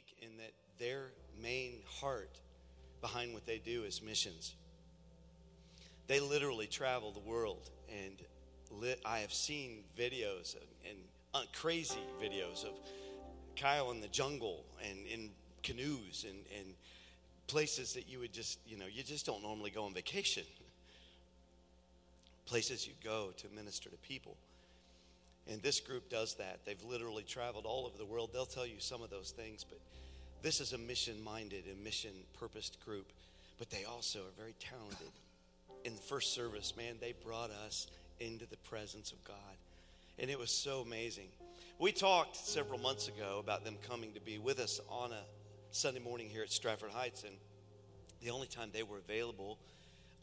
unique in that their main heart behind what they do is missions. They literally travel the world, and I have seen videos and, and uh, crazy videos of Kyle in the jungle and in canoes and, and places that you would just, you know, you just don't normally go on vacation. Places you go to minister to people. And this group does that. They've literally traveled all over the world. They'll tell you some of those things, but this is a mission minded and mission purposed group. But they also are very talented. In the first service, man, they brought us into the presence of God. And it was so amazing. We talked several months ago about them coming to be with us on a Sunday morning here at Stratford Heights. And the only time they were available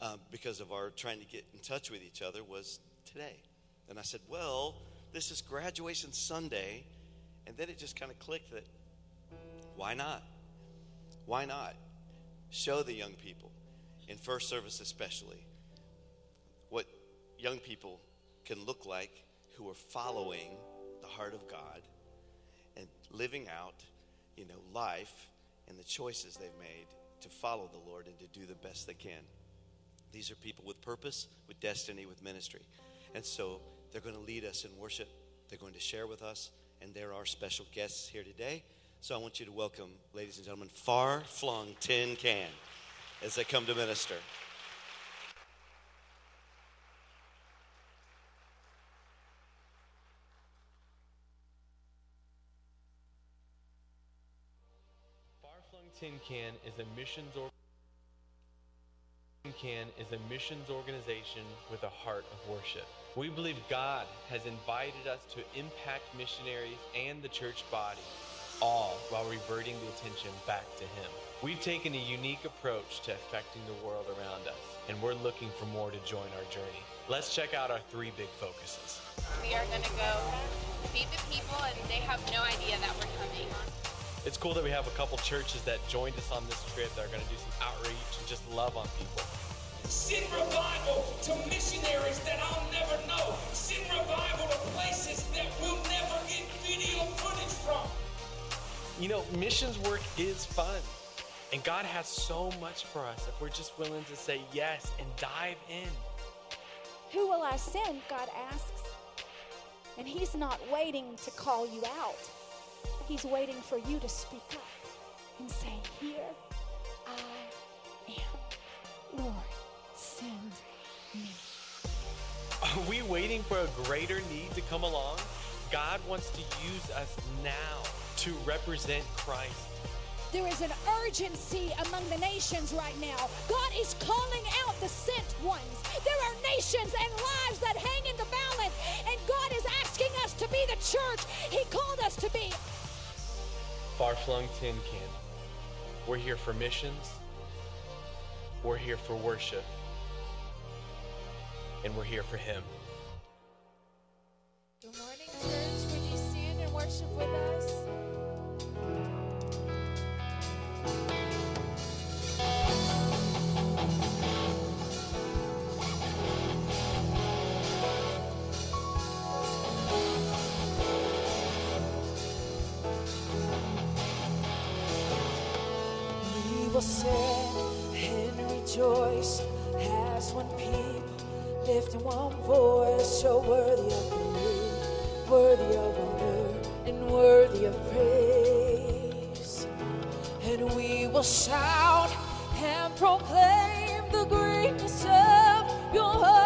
uh, because of our trying to get in touch with each other was today. And I said, well, this is graduation Sunday. And then it just kind of clicked that why not? Why not? Show the young people, in first service especially, what young people can look like who are following the heart of God and living out, you know, life and the choices they've made to follow the Lord and to do the best they can. These are people with purpose, with destiny, with ministry. And so they're going to lead us in worship. They're going to share with us, and they're our special guests here today. So I want you to welcome, ladies and gentlemen, Far Flung Tin Can as they come to minister. Far Flung Tin Can is a missions Tin Can is a missions organization with a heart of worship. We believe God has invited us to impact missionaries and the church body, all while reverting the attention back to Him. We've taken a unique approach to affecting the world around us, and we're looking for more to join our journey. Let's check out our three big focuses. We are going to go feed the people, and they have no idea that we're coming. It's cool that we have a couple churches that joined us on this trip that are going to do some outreach and just love on people. Send revival to missionaries that I'll never know. Send revival to places that we'll never get video footage from. You know, missions work is fun. And God has so much for us if we're just willing to say yes and dive in. Who will I send? God asks. And He's not waiting to call you out, He's waiting for you to speak up and say, Here I am. Lord, send me. Are we waiting for a greater need to come along? God wants to use us now to represent Christ. There is an urgency among the nations right now. God is calling out the sent ones. There are nations and lives that hang in the balance, and God is asking us to be the church He called us to be. Far flung tin can. We're here for missions, we're here for worship, and we're here for Him. Good morning, church. Would you stand and worship with us? We will sing and rejoice as one people lift in one voice, so worthy of glory, worthy of honor, and worthy of praise. And we will shout and proclaim the greatness of your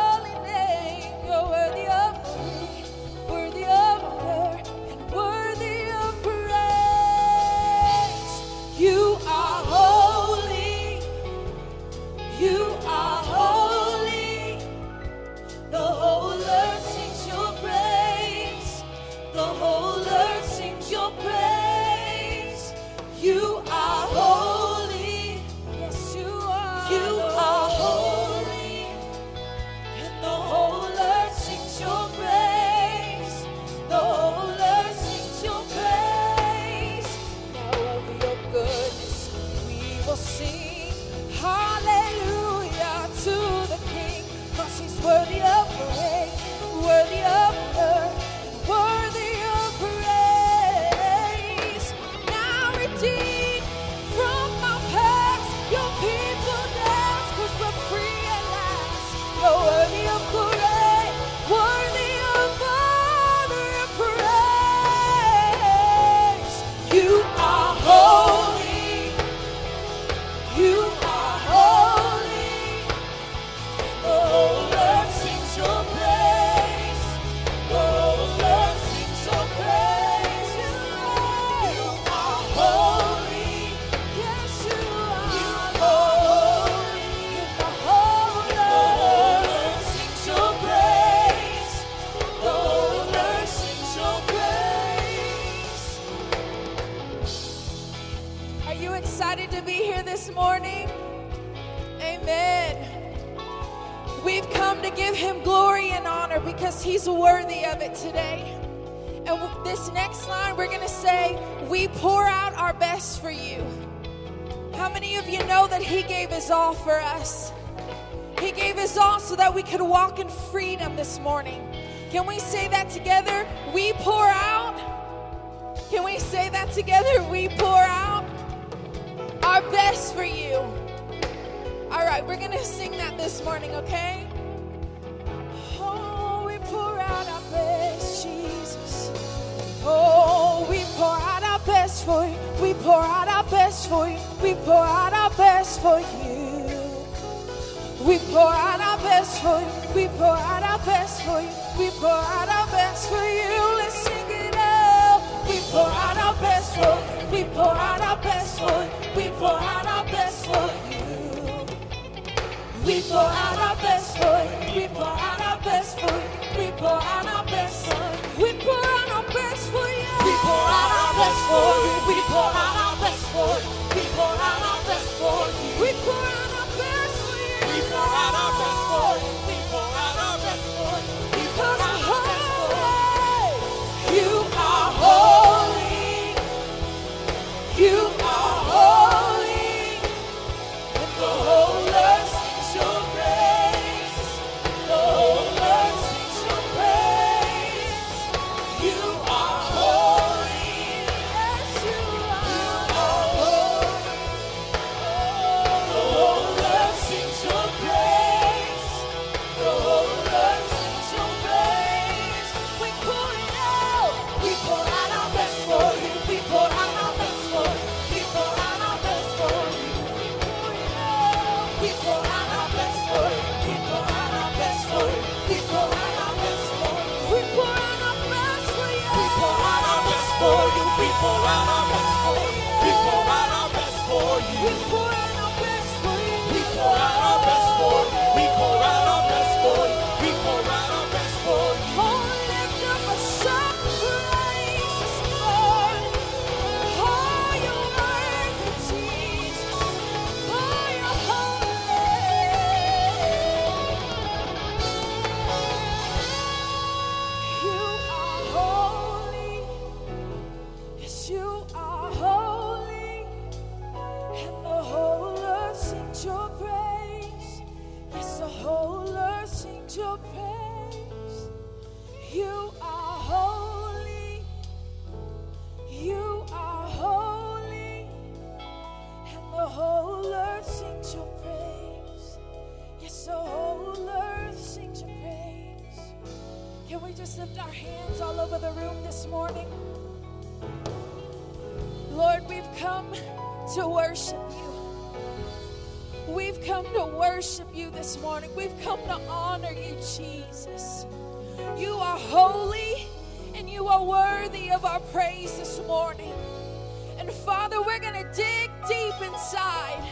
And Father, we're going to dig deep inside.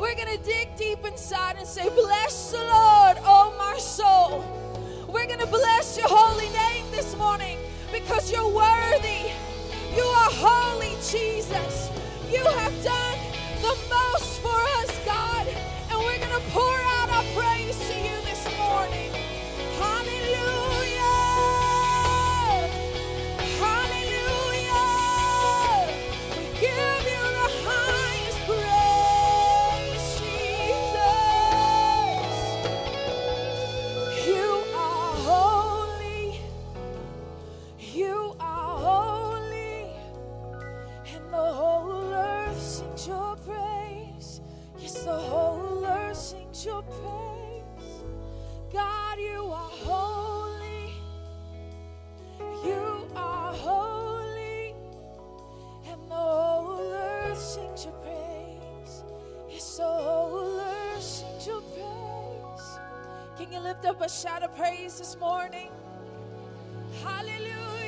We're going to dig deep inside and say, Bless the Lord, oh my soul. We're going to bless your holy name this morning because you're worthy. You are holy, Jesus. You have done the most for us. praise this morning. Hallelujah.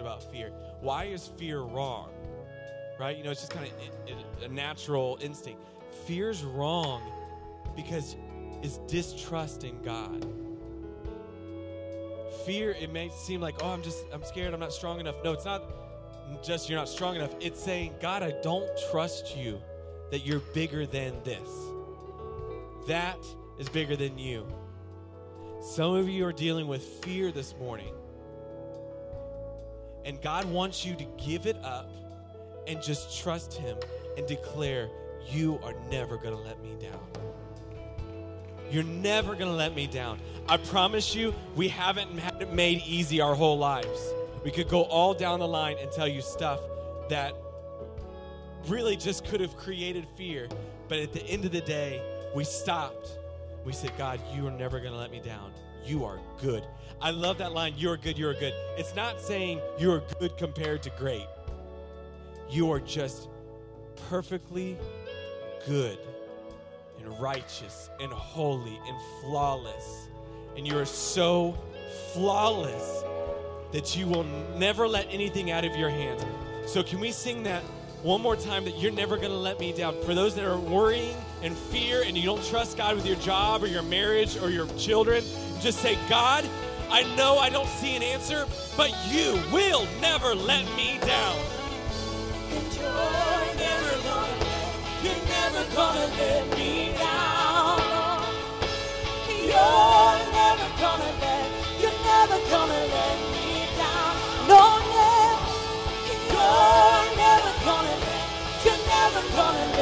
about fear. Why is fear wrong? Right? You know, it's just kind of a natural instinct. Fear's wrong because it's distrust in God. Fear, it may seem like, oh, I'm just, I'm scared, I'm not strong enough. No, it's not just you're not strong enough. It's saying, God, I don't trust you that you're bigger than this. That is bigger than you. Some of you are dealing with fear this morning. And God wants you to give it up and just trust Him and declare, You are never going to let me down. You're never going to let me down. I promise you, we haven't had it made easy our whole lives. We could go all down the line and tell you stuff that really just could have created fear. But at the end of the day, we stopped. We said, God, you are never going to let me down. You are good. I love that line, you're good, you're good. It's not saying you're good compared to great. You are just perfectly good and righteous and holy and flawless. And you are so flawless that you will never let anything out of your hands. So, can we sing that one more time that you're never going to let me down? For those that are worrying and fear and you don't trust God with your job or your marriage or your children, just say, God, I know I don't see an answer, but you will never let me down. You're never gonna, you're never gonna let me down. You're never gonna let, you're never gonna let me down. No, never. You're never gonna let, you're never gonna let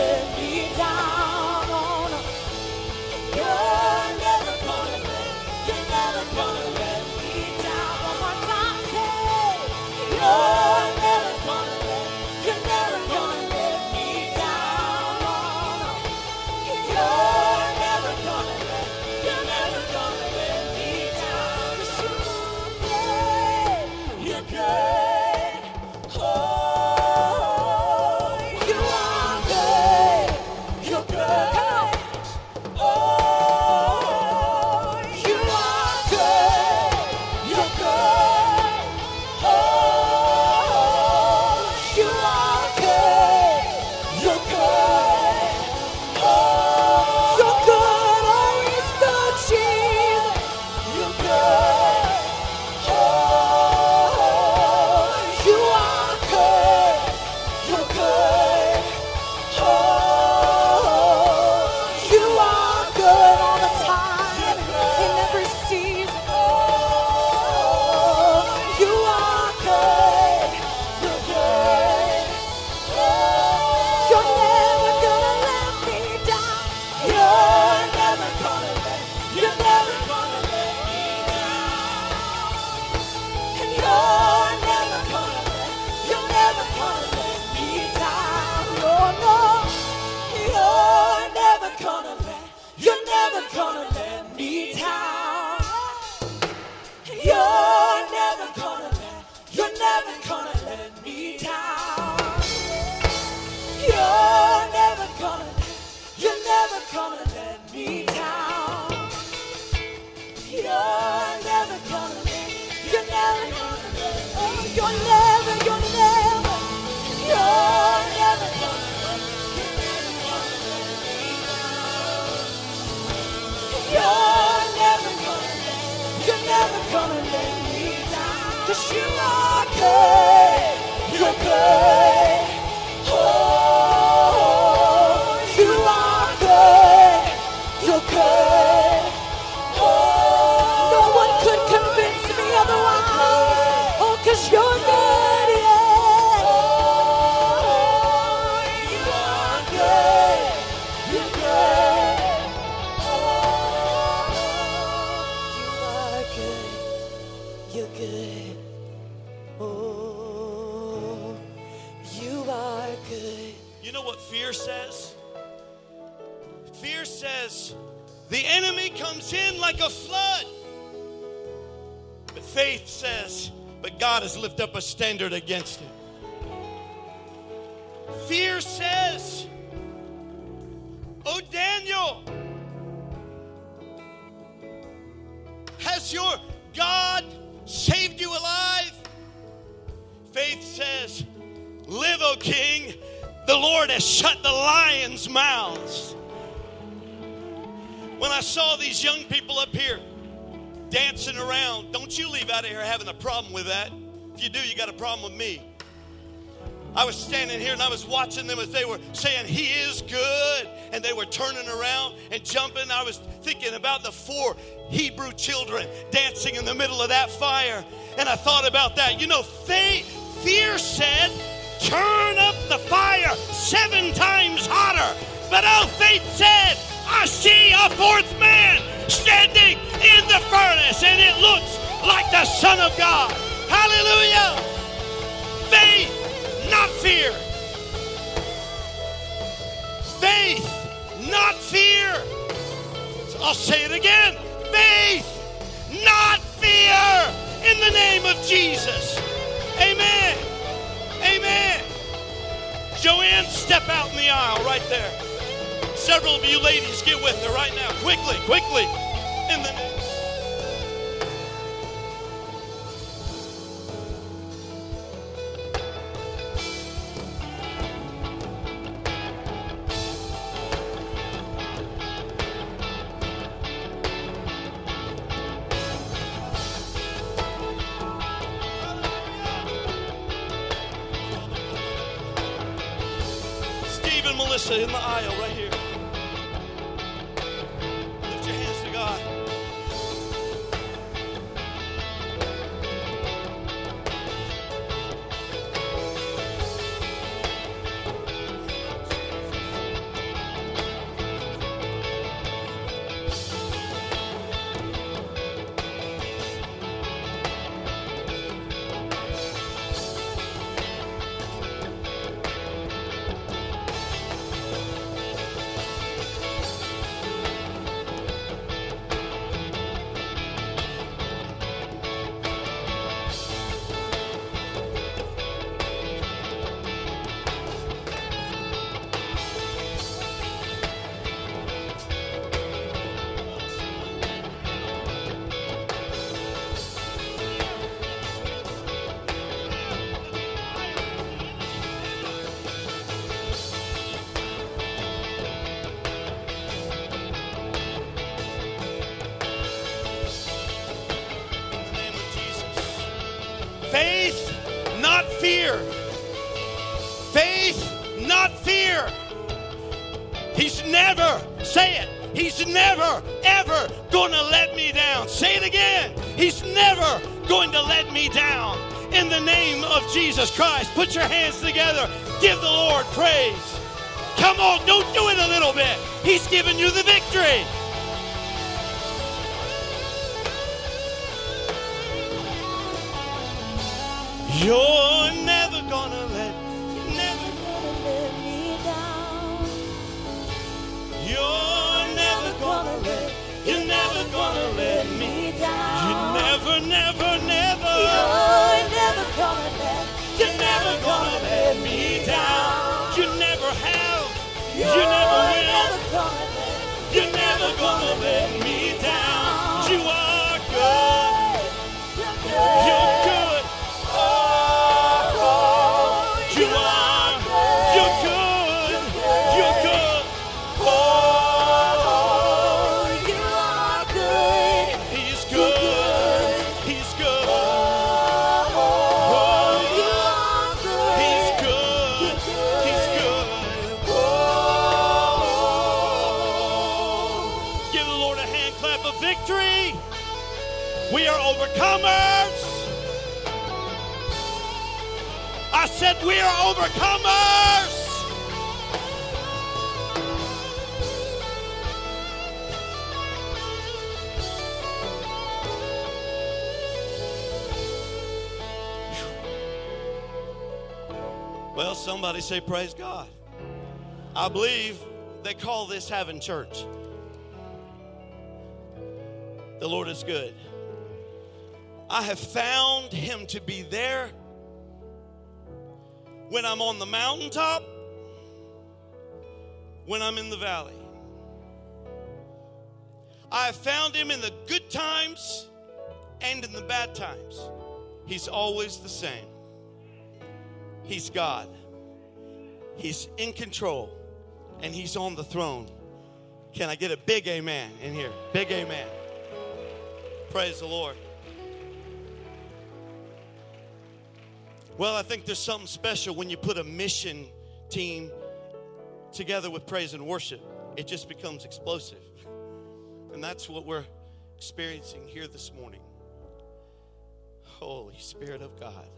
'Cause you are good, you're good. Like a flood. But faith says, but God has lifted up a standard against it. Fear says, Oh, Daniel, has your God saved you alive? Faith says, Live, O King. The Lord has shut the lions' mouths. I saw these young people up here dancing around, don't you leave out of here having a problem with that. If you do, you got a problem with me. I was standing here and I was watching them as they were saying, He is good. And they were turning around and jumping. I was thinking about the four Hebrew children dancing in the middle of that fire. And I thought about that. You know, faith, fear said, Turn up the fire seven times hotter. But oh, faith said, I see a fourth man standing in the furnace, and it looks like the Son of God. Hallelujah. Faith, not fear. Faith, not fear. I'll say it again. Faith, not fear. In the name of Jesus. Amen. Amen. Joanne, step out in the aisle right there. Several of you ladies, get with her right now. Quickly, quickly. Come on, don't do it a little bit. He's given you the victory. You're never gonna let, never gonna let me down. You're never gonna let, you're never gonna let me down. You never, never, never. You're you never will. You're never gonna let me down. We are overcomers. Well, somebody say, Praise God. I believe they call this having church. The Lord is good. I have found Him to be there when I'm on the mountaintop, when I'm in the valley. I have found Him in the good times and in the bad times. He's always the same. He's God. He's in control and He's on the throne. Can I get a big amen in here? Big amen. Praise the Lord. Well, I think there's something special when you put a mission team together with praise and worship. It just becomes explosive. And that's what we're experiencing here this morning. Holy Spirit of God.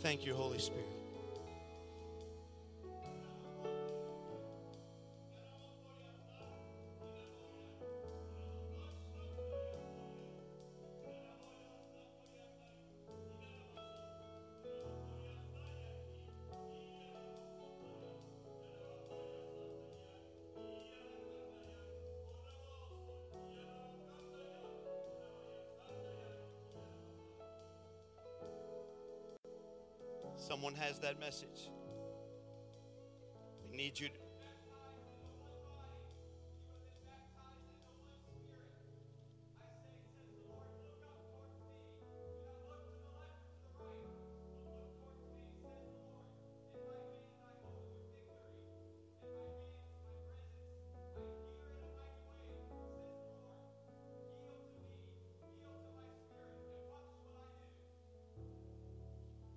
Thank you, Holy Spirit. Someone has that message. We need you. To,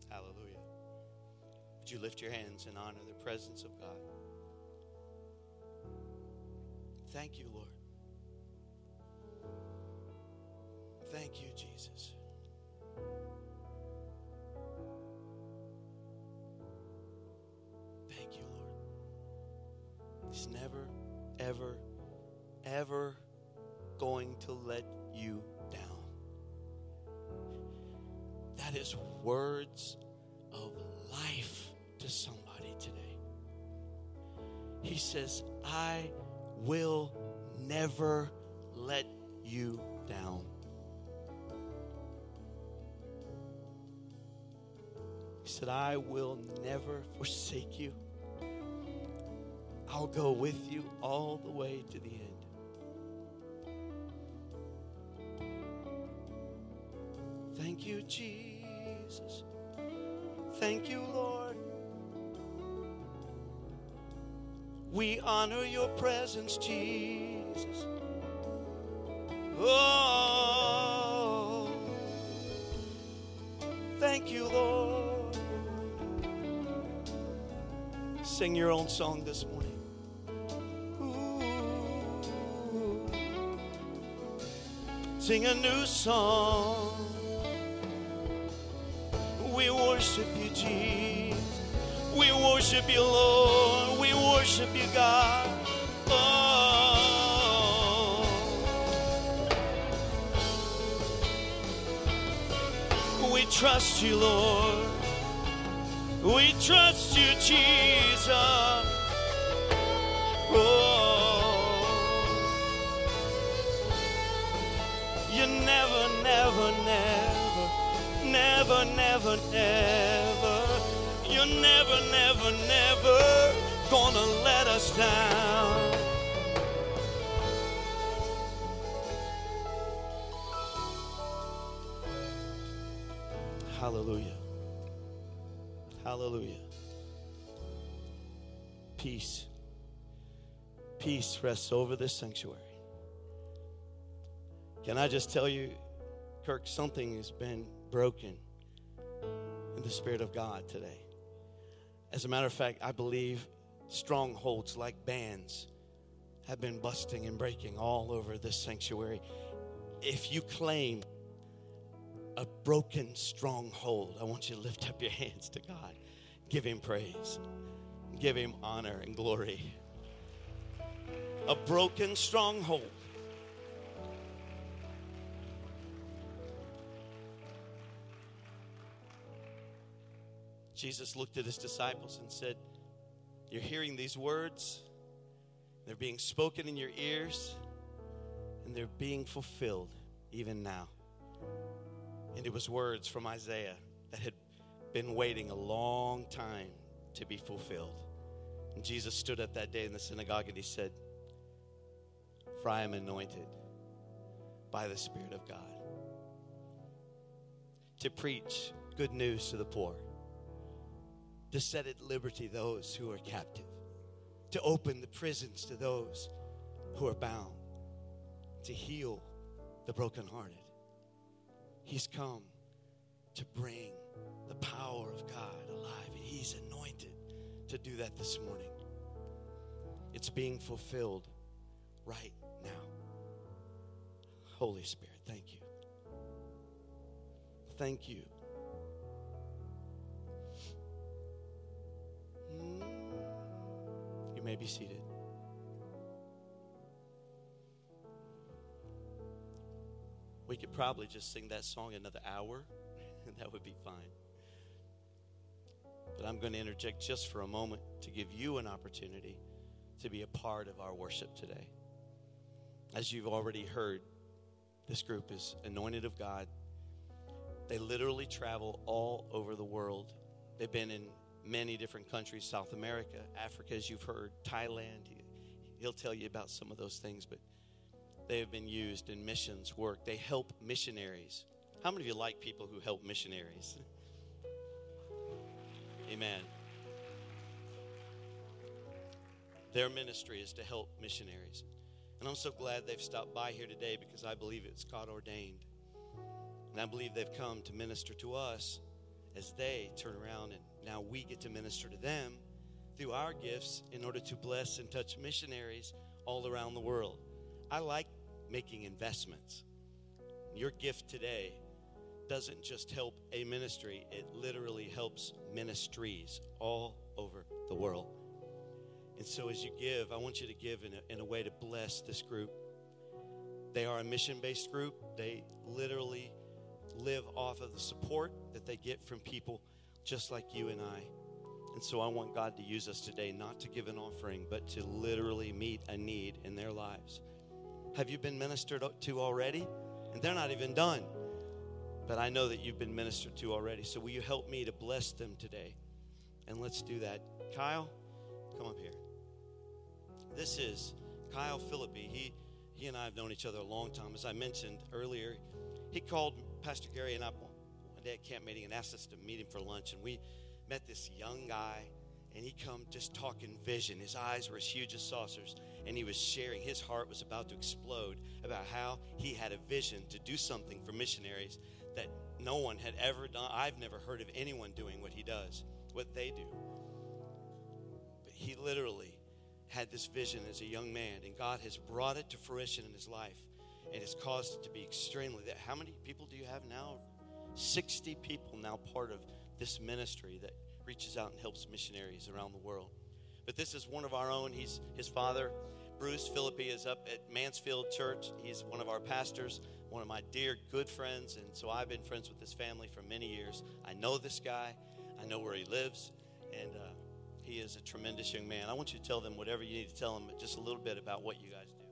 Hallelujah. Would you lift your hands and honor the presence of God? Thank you, Lord. Thank you, Jesus. Thank you, Lord. He's never, ever, ever going to let you down. That is words of life to somebody today. He says, I will never let you down. He said, I will never forsake you. I'll go with you all the way to the end. Thank you, Jesus. Thank you, Lord. We honor your presence, Jesus. Oh, thank you, Lord. Sing your own song this morning. Sing a new song. We worship you, Jesus. We worship you, Lord. We worship you, God. Oh. We trust you, Lord. We trust you, Jesus. Oh. You never, never, never, never, never, never. You're never, never, never gonna let us down. Hallelujah. Hallelujah. Peace. Peace rests over this sanctuary. Can I just tell you, Kirk, something has been broken in the Spirit of God today. As a matter of fact, I believe strongholds like bands have been busting and breaking all over this sanctuary. If you claim a broken stronghold, I want you to lift up your hands to God. Give Him praise, give Him honor and glory. A broken stronghold. Jesus looked at his disciples and said, You're hearing these words, they're being spoken in your ears, and they're being fulfilled even now. And it was words from Isaiah that had been waiting a long time to be fulfilled. And Jesus stood up that day in the synagogue and he said, For I am anointed by the Spirit of God to preach good news to the poor to set at liberty those who are captive, to open the prisons to those who are bound, to heal the brokenhearted. He's come to bring the power of God alive. And He's anointed to do that this morning. It's being fulfilled right now. Holy Spirit, thank you. Thank you. You may be seated. We could probably just sing that song another hour, and that would be fine. But I'm going to interject just for a moment to give you an opportunity to be a part of our worship today. As you've already heard, this group is anointed of God. They literally travel all over the world. They've been in many different countries South America, Africa, as you've heard, Thailand. He'll tell you about some of those things, but they have been used in missions work. They help missionaries. How many of you like people who help missionaries? Amen. Their ministry is to help missionaries. And I'm so glad they've stopped by here today because I believe it's God ordained. And I believe they've come to minister to us as they turn around and now we get to minister to them through our gifts in order to bless and touch missionaries all around the world. I like making investments. Your gift today doesn't just help a ministry, it literally helps ministries all over the world. And so, as you give, I want you to give in a, in a way to bless this group. They are a mission based group, they literally live off of the support that they get from people just like you and I. And so, I want God to use us today not to give an offering, but to literally meet a need in their lives. Have you been ministered to already? And they're not even done. But I know that you've been ministered to already. So will you help me to bless them today? And let's do that. Kyle, come up here. This is Kyle Philippi. He he and I have known each other a long time. As I mentioned earlier, he called Pastor Gary and I at camp meeting and asked us to meet him for lunch. And we met this young guy, and he come just talking vision. His eyes were as huge as saucers and he was sharing. His heart was about to explode about how he had a vision to do something for missionaries that no one had ever done. I've never heard of anyone doing what he does, what they do. But he literally had this vision as a young man, and God has brought it to fruition in his life and has caused it to be extremely that how many people do you have now 60 people now part of this ministry that reaches out and helps missionaries around the world but this is one of our own he's his father Bruce Philippi is up at Mansfield Church. He's one of our pastors, one of my dear good friends, and so I've been friends with this family for many years. I know this guy, I know where he lives, and uh, he is a tremendous young man. I want you to tell them whatever you need to tell them, just a little bit about what you guys do.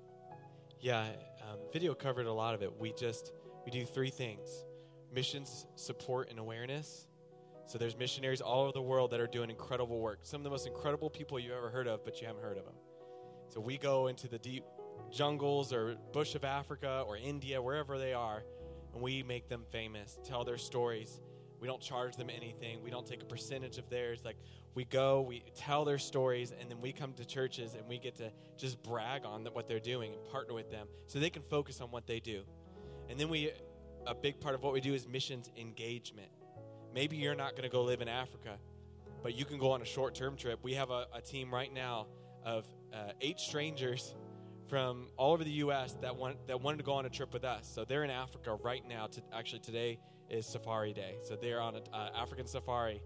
Yeah, um, video covered a lot of it. We just we do three things: missions, support, and awareness. So there's missionaries all over the world that are doing incredible work. Some of the most incredible people you've ever heard of, but you haven't heard of them. So we go into the deep jungles or bush of Africa or India, wherever they are, and we make them famous, tell their stories. We don't charge them anything. We don't take a percentage of theirs. Like we go, we tell their stories, and then we come to churches and we get to just brag on what they're doing and partner with them so they can focus on what they do. And then we, a big part of what we do is missions engagement. Maybe you're not going to go live in Africa, but you can go on a short term trip. We have a, a team right now of uh, eight strangers from all over the U.S. that want that wanted to go on a trip with us. So they're in Africa right now. To, actually, today is Safari Day, so they're on an uh, African safari,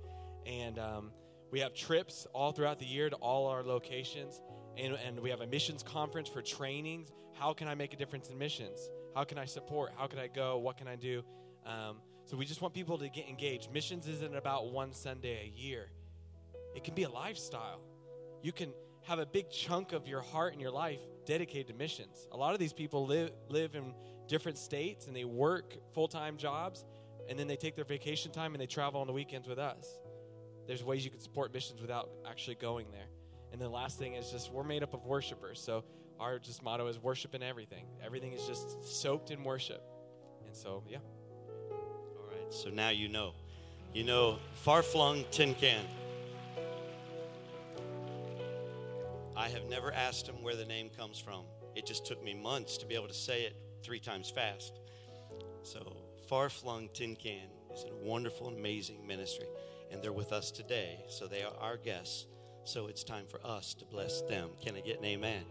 and um, we have trips all throughout the year to all our locations, and, and we have a missions conference for trainings. How can I make a difference in missions? How can I support? How can I go? What can I do? Um, so we just want people to get engaged. Missions isn't about one Sunday a year; it can be a lifestyle. You can have a big chunk of your heart and your life dedicated to missions. A lot of these people live live in different states and they work full-time jobs and then they take their vacation time and they travel on the weekends with us. There's ways you can support missions without actually going there. And the last thing is just we're made up of worshipers. So our just motto is worship in everything. Everything is just soaked in worship. And so, yeah. All right. So now you know. You know, far flung tin can. I have never asked him where the name comes from. It just took me months to be able to say it three times fast. So, Far Flung Tin Can is a wonderful, amazing ministry. And they're with us today, so they are our guests. So it's time for us to bless them. Can I get an amen?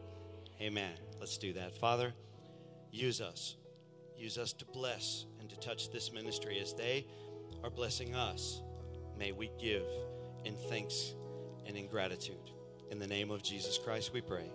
Amen. Let's do that. Father, use us. Use us to bless and to touch this ministry as they are blessing us. May we give in thanks and in gratitude. In the name of Jesus Christ, we pray.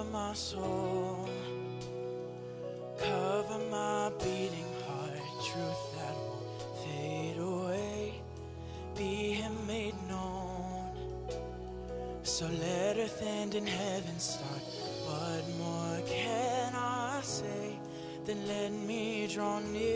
Cover my soul, cover my beating heart, truth that won't fade away, be Him made known. So let earth and in heaven start. What more can I say? Then let me draw near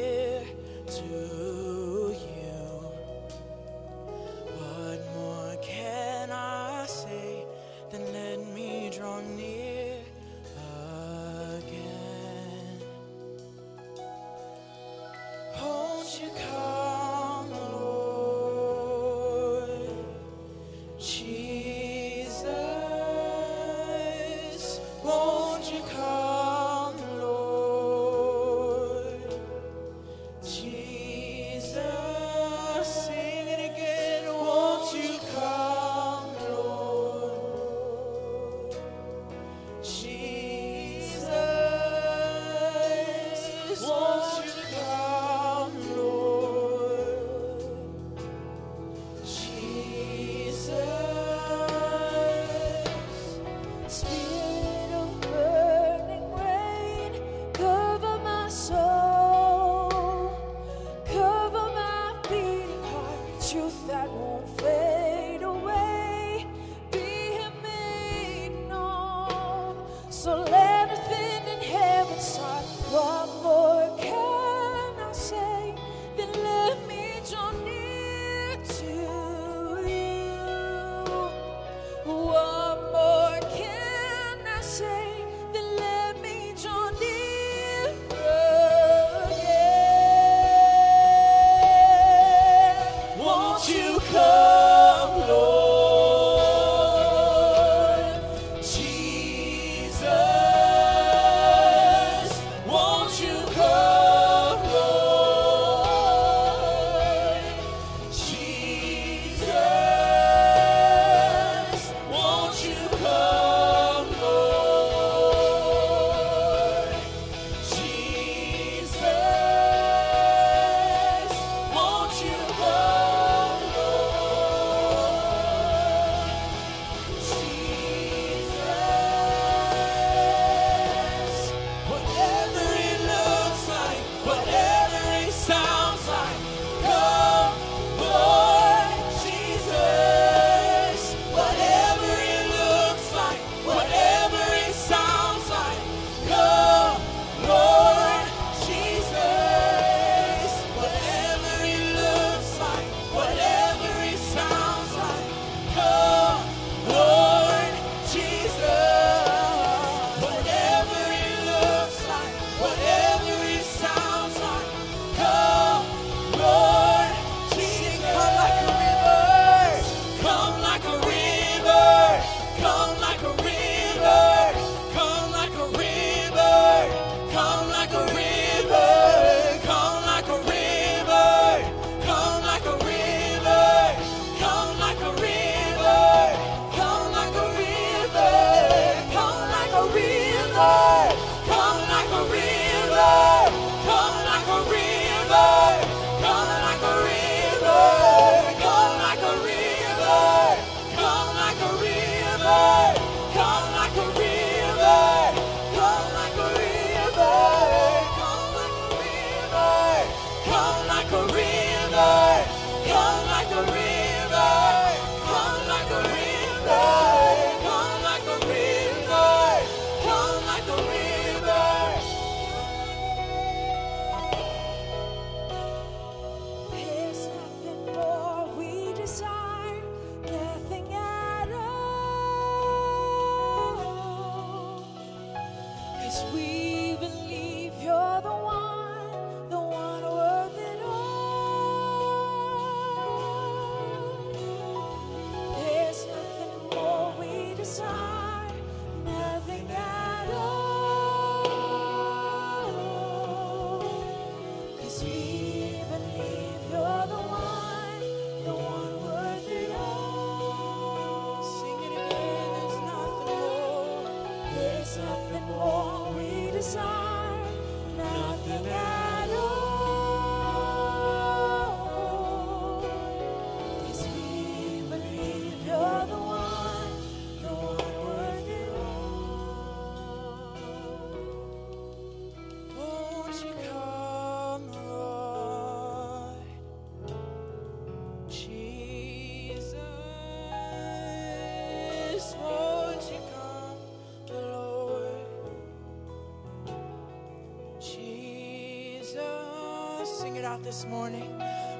this morning.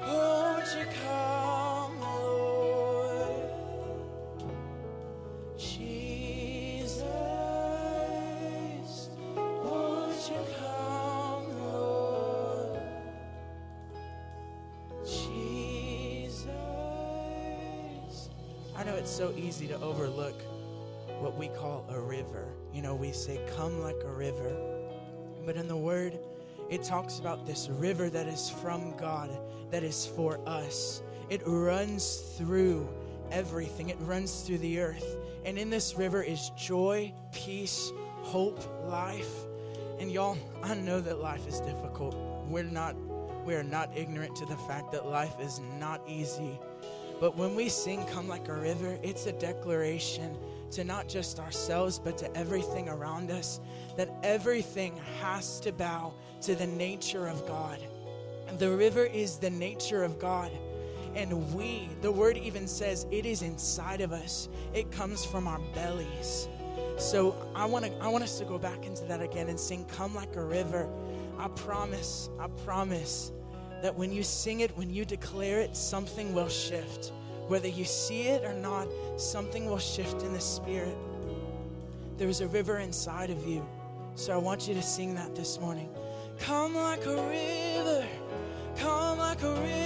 Won't you come, Lord? Jesus, won't you come, Lord? Jesus. I know it's so easy to overlook what we call a river. You know, we say, come like a river. But in the Word, it talks about this river that is from God, that is for us. It runs through everything, it runs through the earth. And in this river is joy, peace, hope, life. And y'all, I know that life is difficult. We're not we are not ignorant to the fact that life is not easy. But when we sing Come Like a River, it's a declaration to not just ourselves, but to everything around us that everything has to bow to the nature of God. The river is the nature of God. And we, the word even says, it is inside of us, it comes from our bellies. So I want to I want us to go back into that again and sing come like a river. I promise, I promise that when you sing it, when you declare it, something will shift. Whether you see it or not, something will shift in the spirit. There is a river inside of you. So I want you to sing that this morning. Come like a river, come like a river,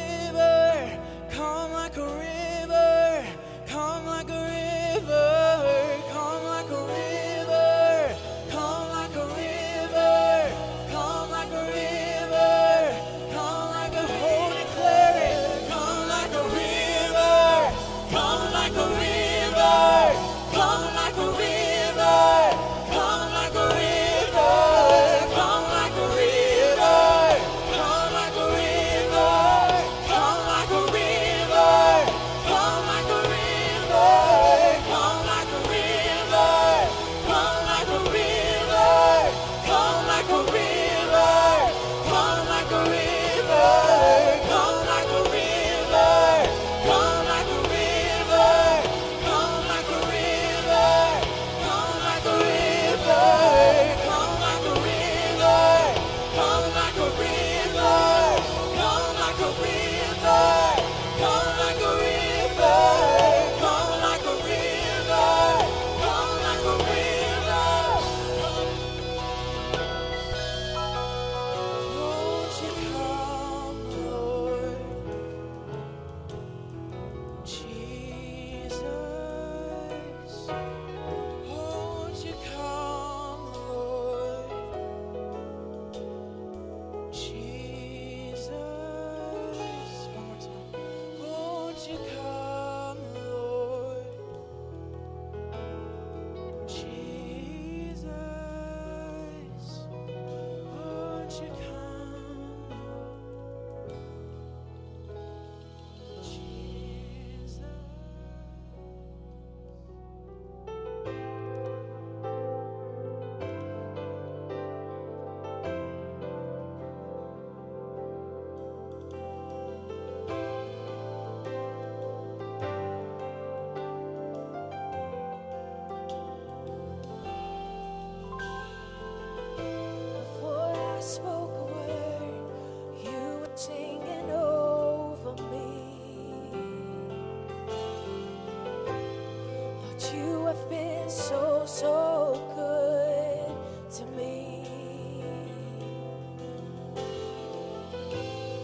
so, so good to me.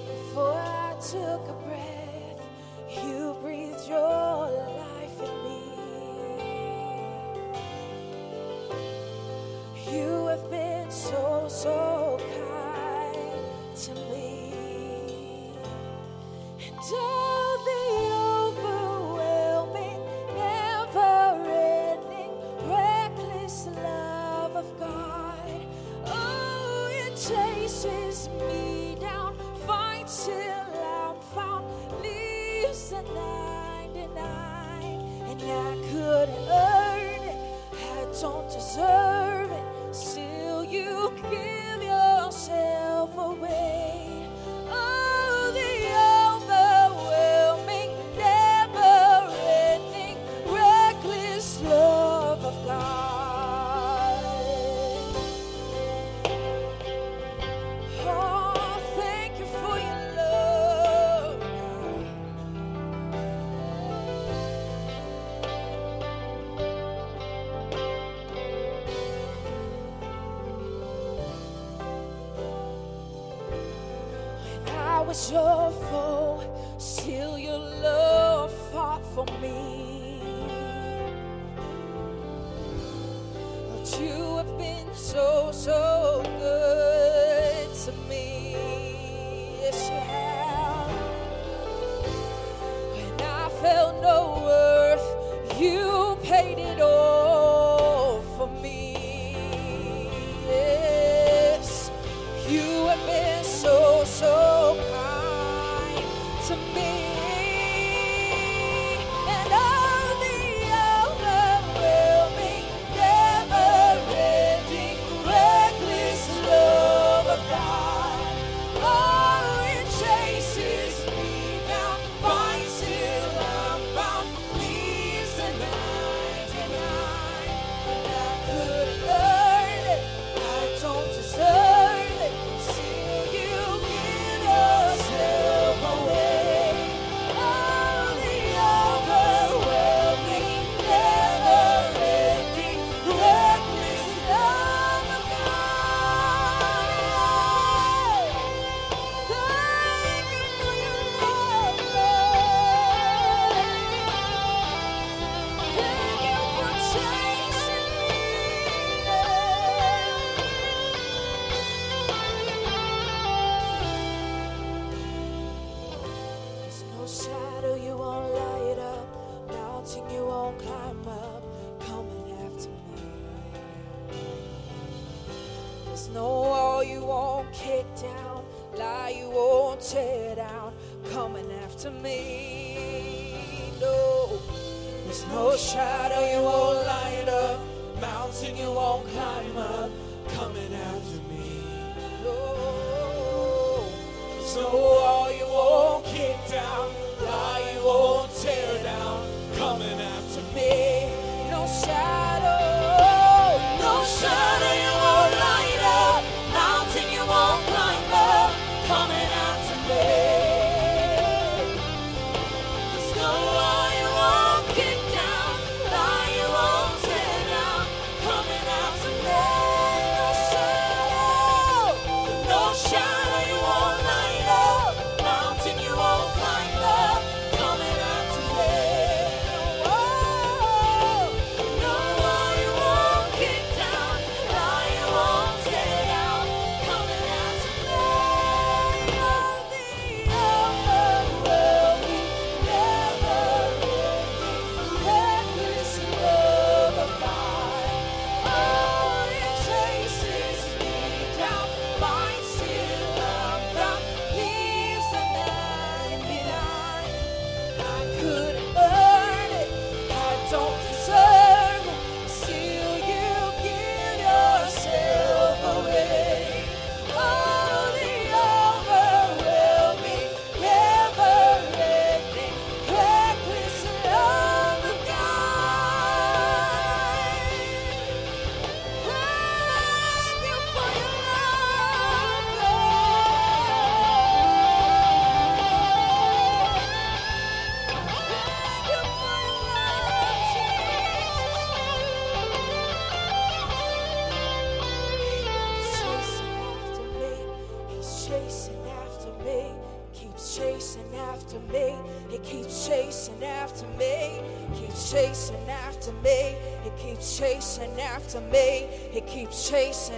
Before I took a breath. me down, fight till I'm found, leaves and.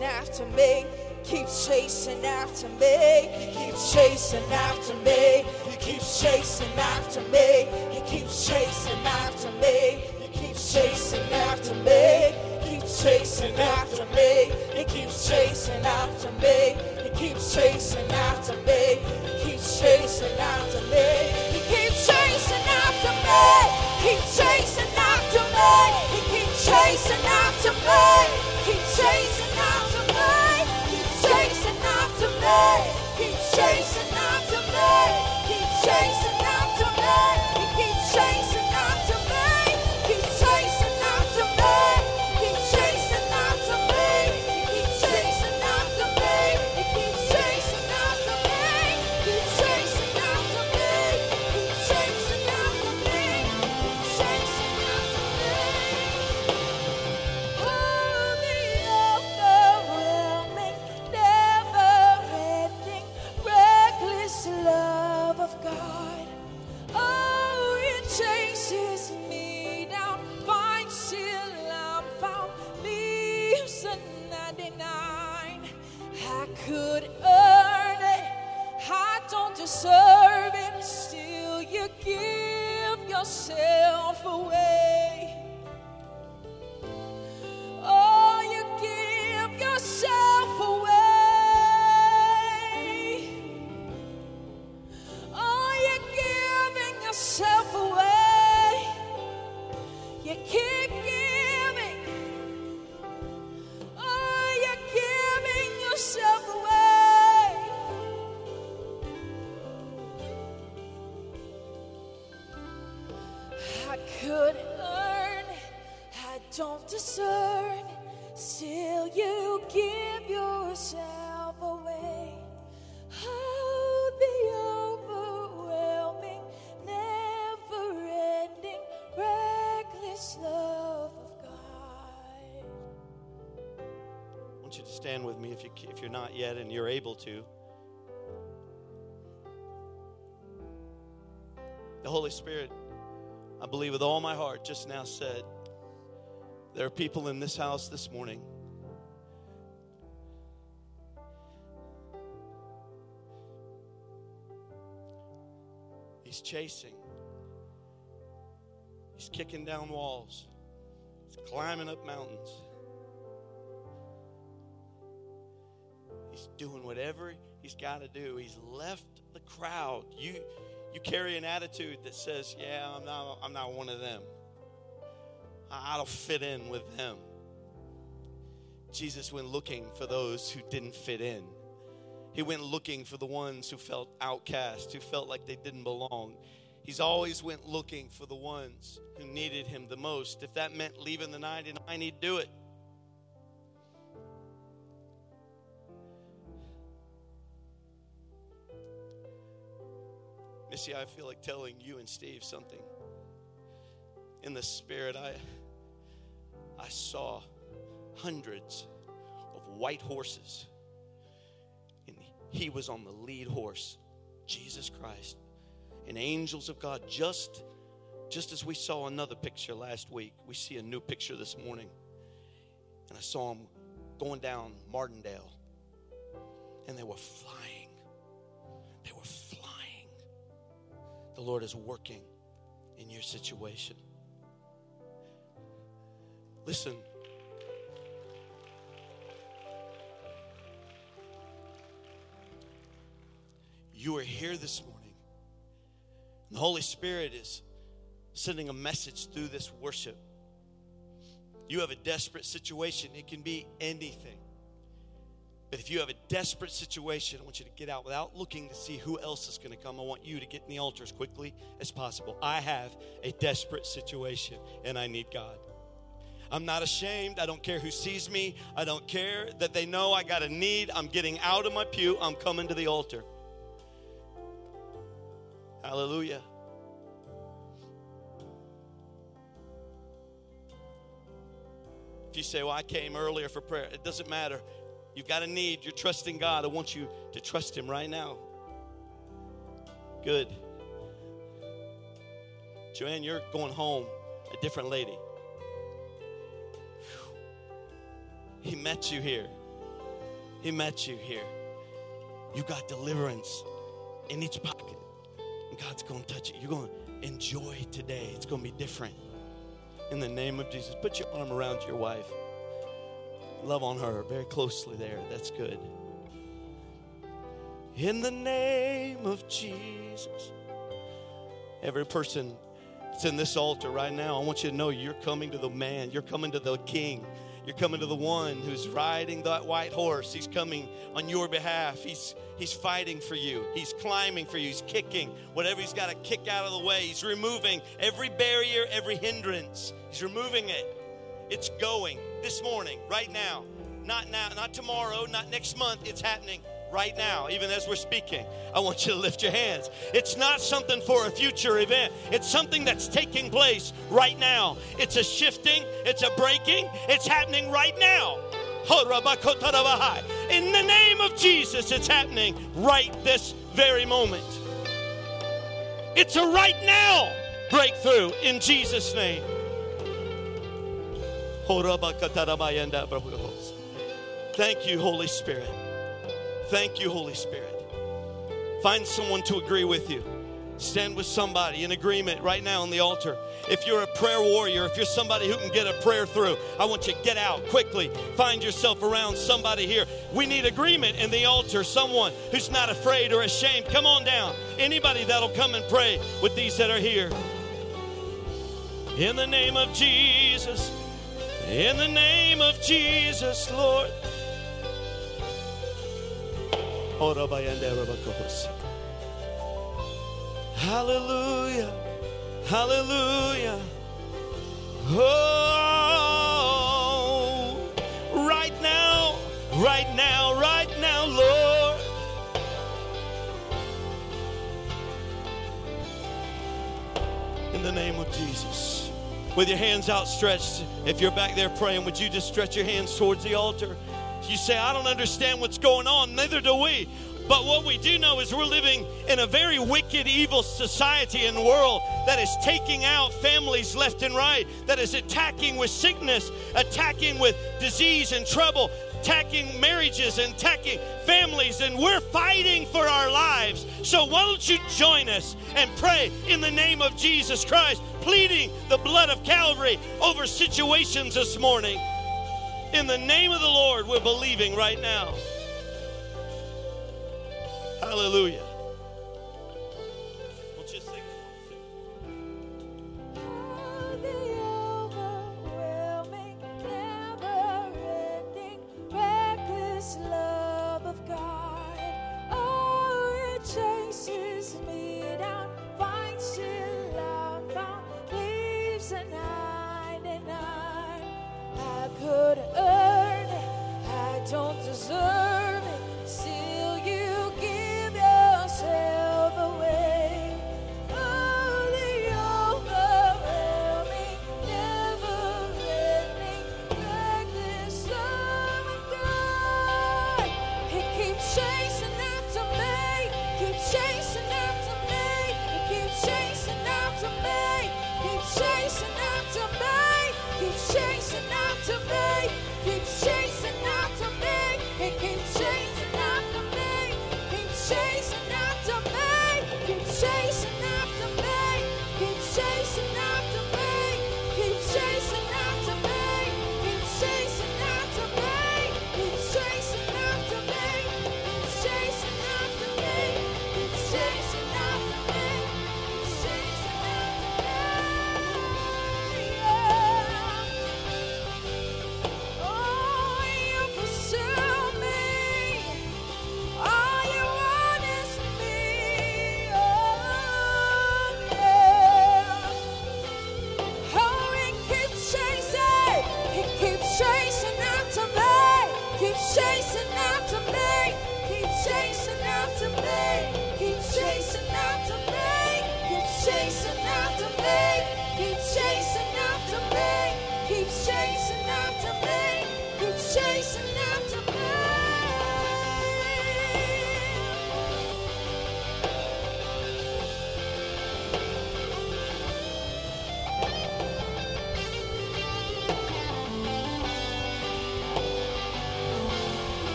Chasing after me. Keeps chasing after me. He keeps chasing after me. He keeps chasing after me. He keeps chasing after me. He keeps chasing after me. Keeps chasing after me. He keeps chasing after me. If, you, if you're not yet and you're able to. The Holy Spirit, I believe with all my heart, just now said, there are people in this house this morning. He's chasing. He's kicking down walls. He's climbing up mountains. Doing whatever he's got to do. He's left the crowd. You you carry an attitude that says, "Yeah, I'm not I'm not one of them. I don't fit in with them." Jesus went looking for those who didn't fit in. He went looking for the ones who felt outcast, who felt like they didn't belong. He's always went looking for the ones who needed him the most. If that meant leaving the 99, he'd do it. Missy, I feel like telling you and Steve something. In the spirit, I I saw hundreds of white horses. And he was on the lead horse, Jesus Christ. And angels of God, just just as we saw another picture last week, we see a new picture this morning. And I saw them going down Martindale. And they were flying. The Lord is working in your situation. Listen. You are here this morning. The Holy Spirit is sending a message through this worship. You have a desperate situation, it can be anything. But if you have a desperate situation, I want you to get out without looking to see who else is going to come. I want you to get in the altar as quickly as possible. I have a desperate situation and I need God. I'm not ashamed. I don't care who sees me. I don't care that they know I got a need. I'm getting out of my pew. I'm coming to the altar. Hallelujah. If you say, Well, I came earlier for prayer, it doesn't matter. You've got a need. You're trusting God. I want you to trust Him right now. Good. Joanne, you're going home a different lady. He met you here. He met you here. You got deliverance in each pocket. And God's going to touch it. You're going to enjoy today. It's going to be different. In the name of Jesus, put your arm around your wife. Love on her very closely there. That's good. In the name of Jesus. Every person that's in this altar right now, I want you to know you're coming to the man, you're coming to the king. You're coming to the one who's riding that white horse. He's coming on your behalf. He's he's fighting for you. He's climbing for you. He's kicking whatever he's got to kick out of the way. He's removing every barrier, every hindrance. He's removing it. It's going this morning, right now. Not now, not tomorrow, not next month. It's happening right now, even as we're speaking. I want you to lift your hands. It's not something for a future event, it's something that's taking place right now. It's a shifting, it's a breaking, it's happening right now. In the name of Jesus, it's happening right this very moment. It's a right now breakthrough in Jesus' name. Thank you, Holy Spirit. Thank you, Holy Spirit. Find someone to agree with you. Stand with somebody in agreement right now on the altar. If you're a prayer warrior, if you're somebody who can get a prayer through, I want you to get out quickly. Find yourself around somebody here. We need agreement in the altar. Someone who's not afraid or ashamed. Come on down. Anybody that'll come and pray with these that are here. In the name of Jesus. In the name of Jesus, Lord. Hallelujah. Hallelujah. Oh, right now, right now, right now, Lord. In the name of Jesus. With your hands outstretched, if you're back there praying, would you just stretch your hands towards the altar? You say, I don't understand what's going on. Neither do we. But what we do know is we're living in a very wicked, evil society and world that is taking out families left and right, that is attacking with sickness, attacking with disease and trouble, attacking marriages and attacking families, and we're fighting for our lives. So why don't you join us and pray in the name of Jesus Christ, pleading the blood of Calvary over situations this morning. In the name of the Lord, we're believing right now. Hallelujah. Reckless love of God. Oh, it chases me down, finds I'm found, leaves a 99. I could earn it, I don't deserve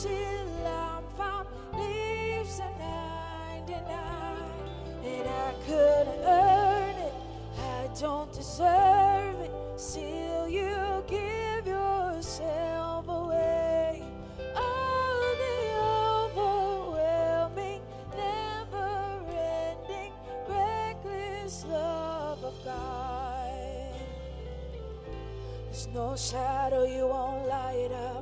till I'm found, leaves the 99. And I couldn't earn it, I don't deserve it. Still, you give yourself away. Oh, the overwhelming, never-ending, reckless love of God. There's no shadow you won't light up,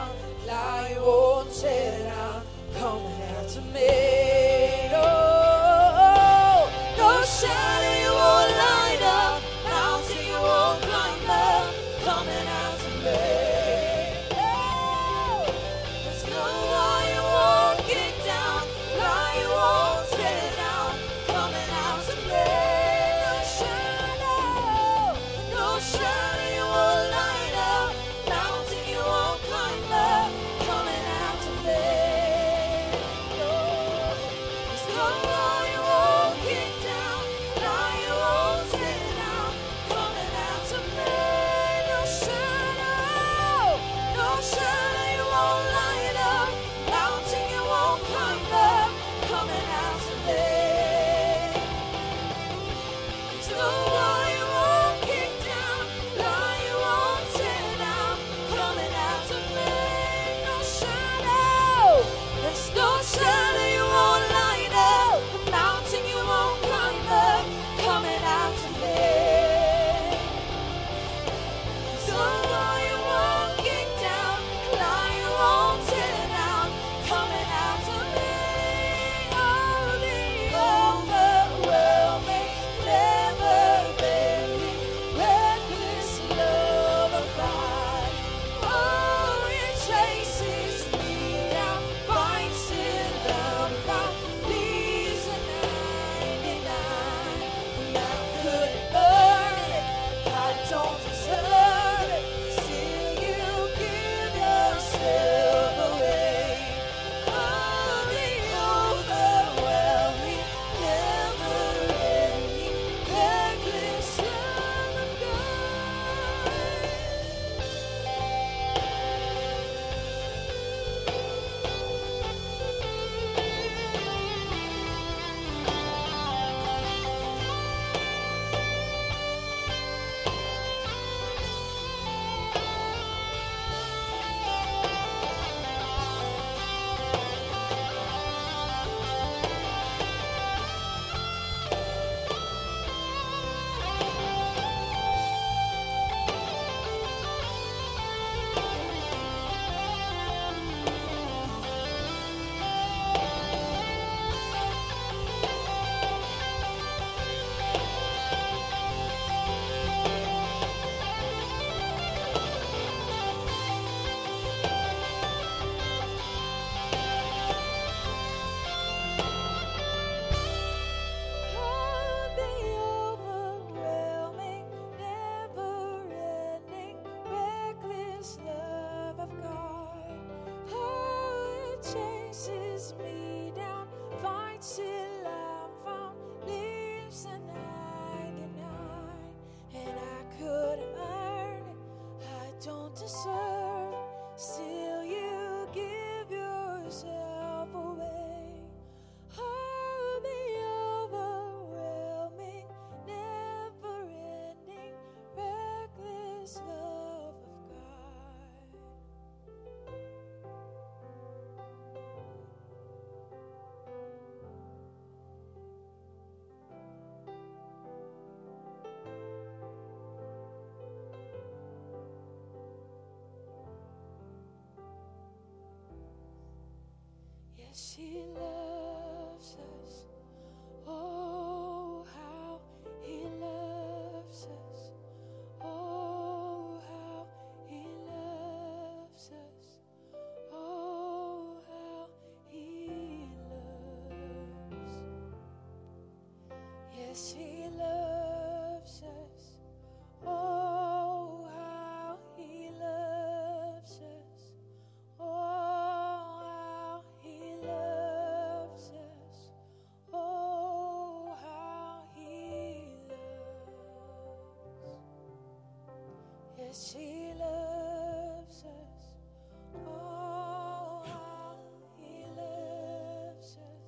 Yes,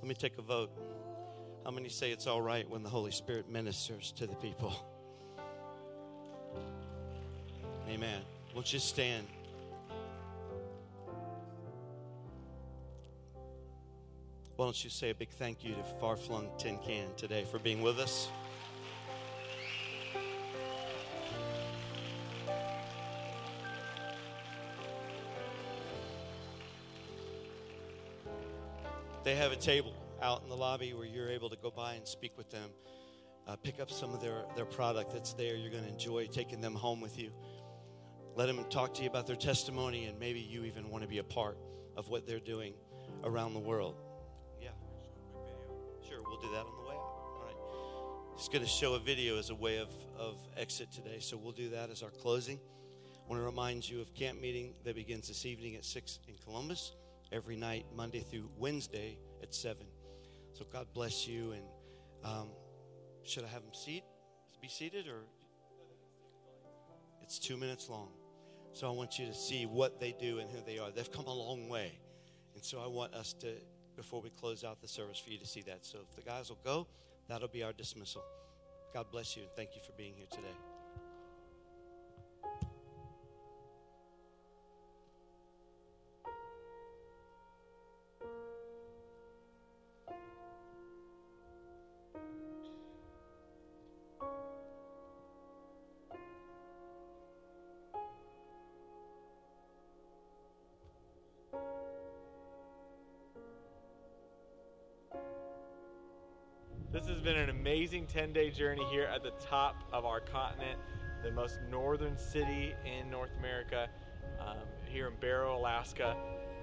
Let me take a vote. How many say it's all right when the Holy Spirit ministers to the people? Amen. We'll just stand. Why don't you say a big thank you to Far Flung Tin Can today for being with us? They have a table out in the lobby where you're able to go by and speak with them. Uh, pick up some of their, their product that's there. You're going to enjoy taking them home with you. Let them talk to you about their testimony, and maybe you even want to be a part of what they're doing around the world. Yeah. Sure, we'll do that on the way out. All right. It's going to show a video as a way of, of exit today, so we'll do that as our closing. I want to remind you of camp meeting that begins this evening at 6 in Columbus, every night, Monday through Wednesday at 7. So God bless you. And um, should I have them seat? Be seated or? It's two minutes long. So I want you to see what they do and who they are. They've come a long way. And so I want us to, before we close out the service, for you to see that. So if the guys will go, that'll be our dismissal. God bless you and thank you for being here today. This has been an amazing 10 day journey here at the top of our continent, the most northern city in North America, um, here in Barrow, Alaska.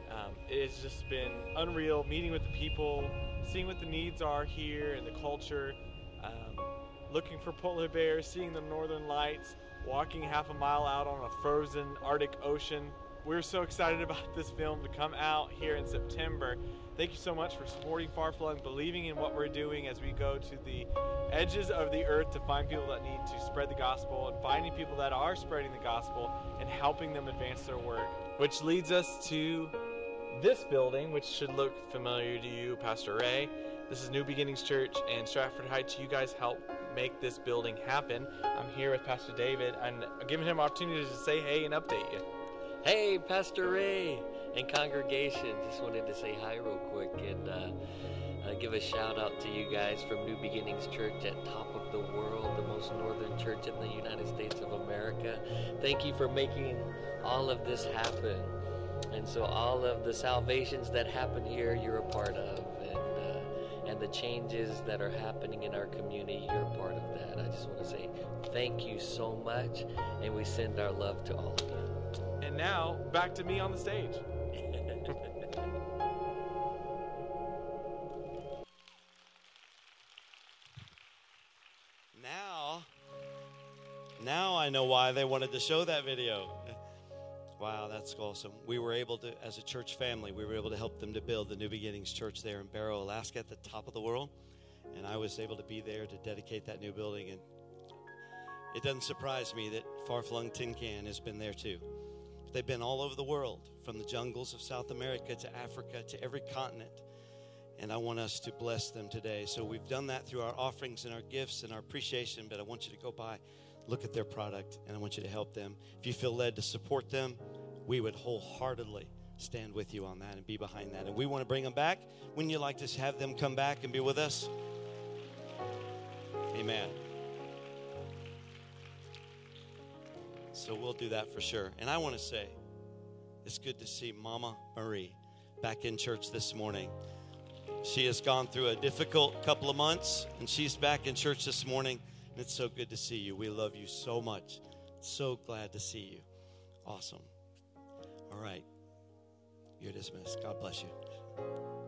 Um, it has just been unreal meeting with the people, seeing what the needs are here and the culture, um, looking for polar bears, seeing the northern lights, walking half a mile out on a frozen Arctic Ocean. We're so excited about this film to come out here in September. Thank you so much for supporting Far Flung, believing in what we're doing as we go to the edges of the earth to find people that need to spread the gospel and finding people that are spreading the gospel and helping them advance their work. Which leads us to this building, which should look familiar to you, Pastor Ray. This is New Beginnings Church in Stratford Heights. You guys help make this building happen. I'm here with Pastor David and I'm giving him opportunity to say hey and update you. Hey, Pastor Ray and congregation. Just wanted to say hi real quick and uh, uh, give a shout out to you guys from New Beginnings Church at top of the world, the most northern church in the United States of America. Thank you for making all of this happen. And so, all of the salvations that happen here, you're a part of. And, uh, and the changes that are happening in our community, you're a part of that. I just want to say thank you so much, and we send our love to all of you. And now, back to me on the stage. Now, now I know why they wanted to show that video. Wow, that's awesome. We were able to, as a church family, we were able to help them to build the New Beginnings Church there in Barrow, Alaska, at the top of the world. And I was able to be there to dedicate that new building. And it doesn't surprise me that Far Flung Tin Can has been there too. They've been all over the world, from the jungles of South America to Africa to every continent. And I want us to bless them today. So we've done that through our offerings and our gifts and our appreciation. But I want you to go by, look at their product, and I want you to help them. If you feel led to support them, we would wholeheartedly stand with you on that and be behind that. And we want to bring them back. Wouldn't you like to have them come back and be with us? Amen. So we'll do that for sure. And I want to say, it's good to see Mama Marie back in church this morning. She has gone through a difficult couple of months, and she's back in church this morning. And it's so good to see you. We love you so much. So glad to see you. Awesome. All right. You're dismissed. God bless you.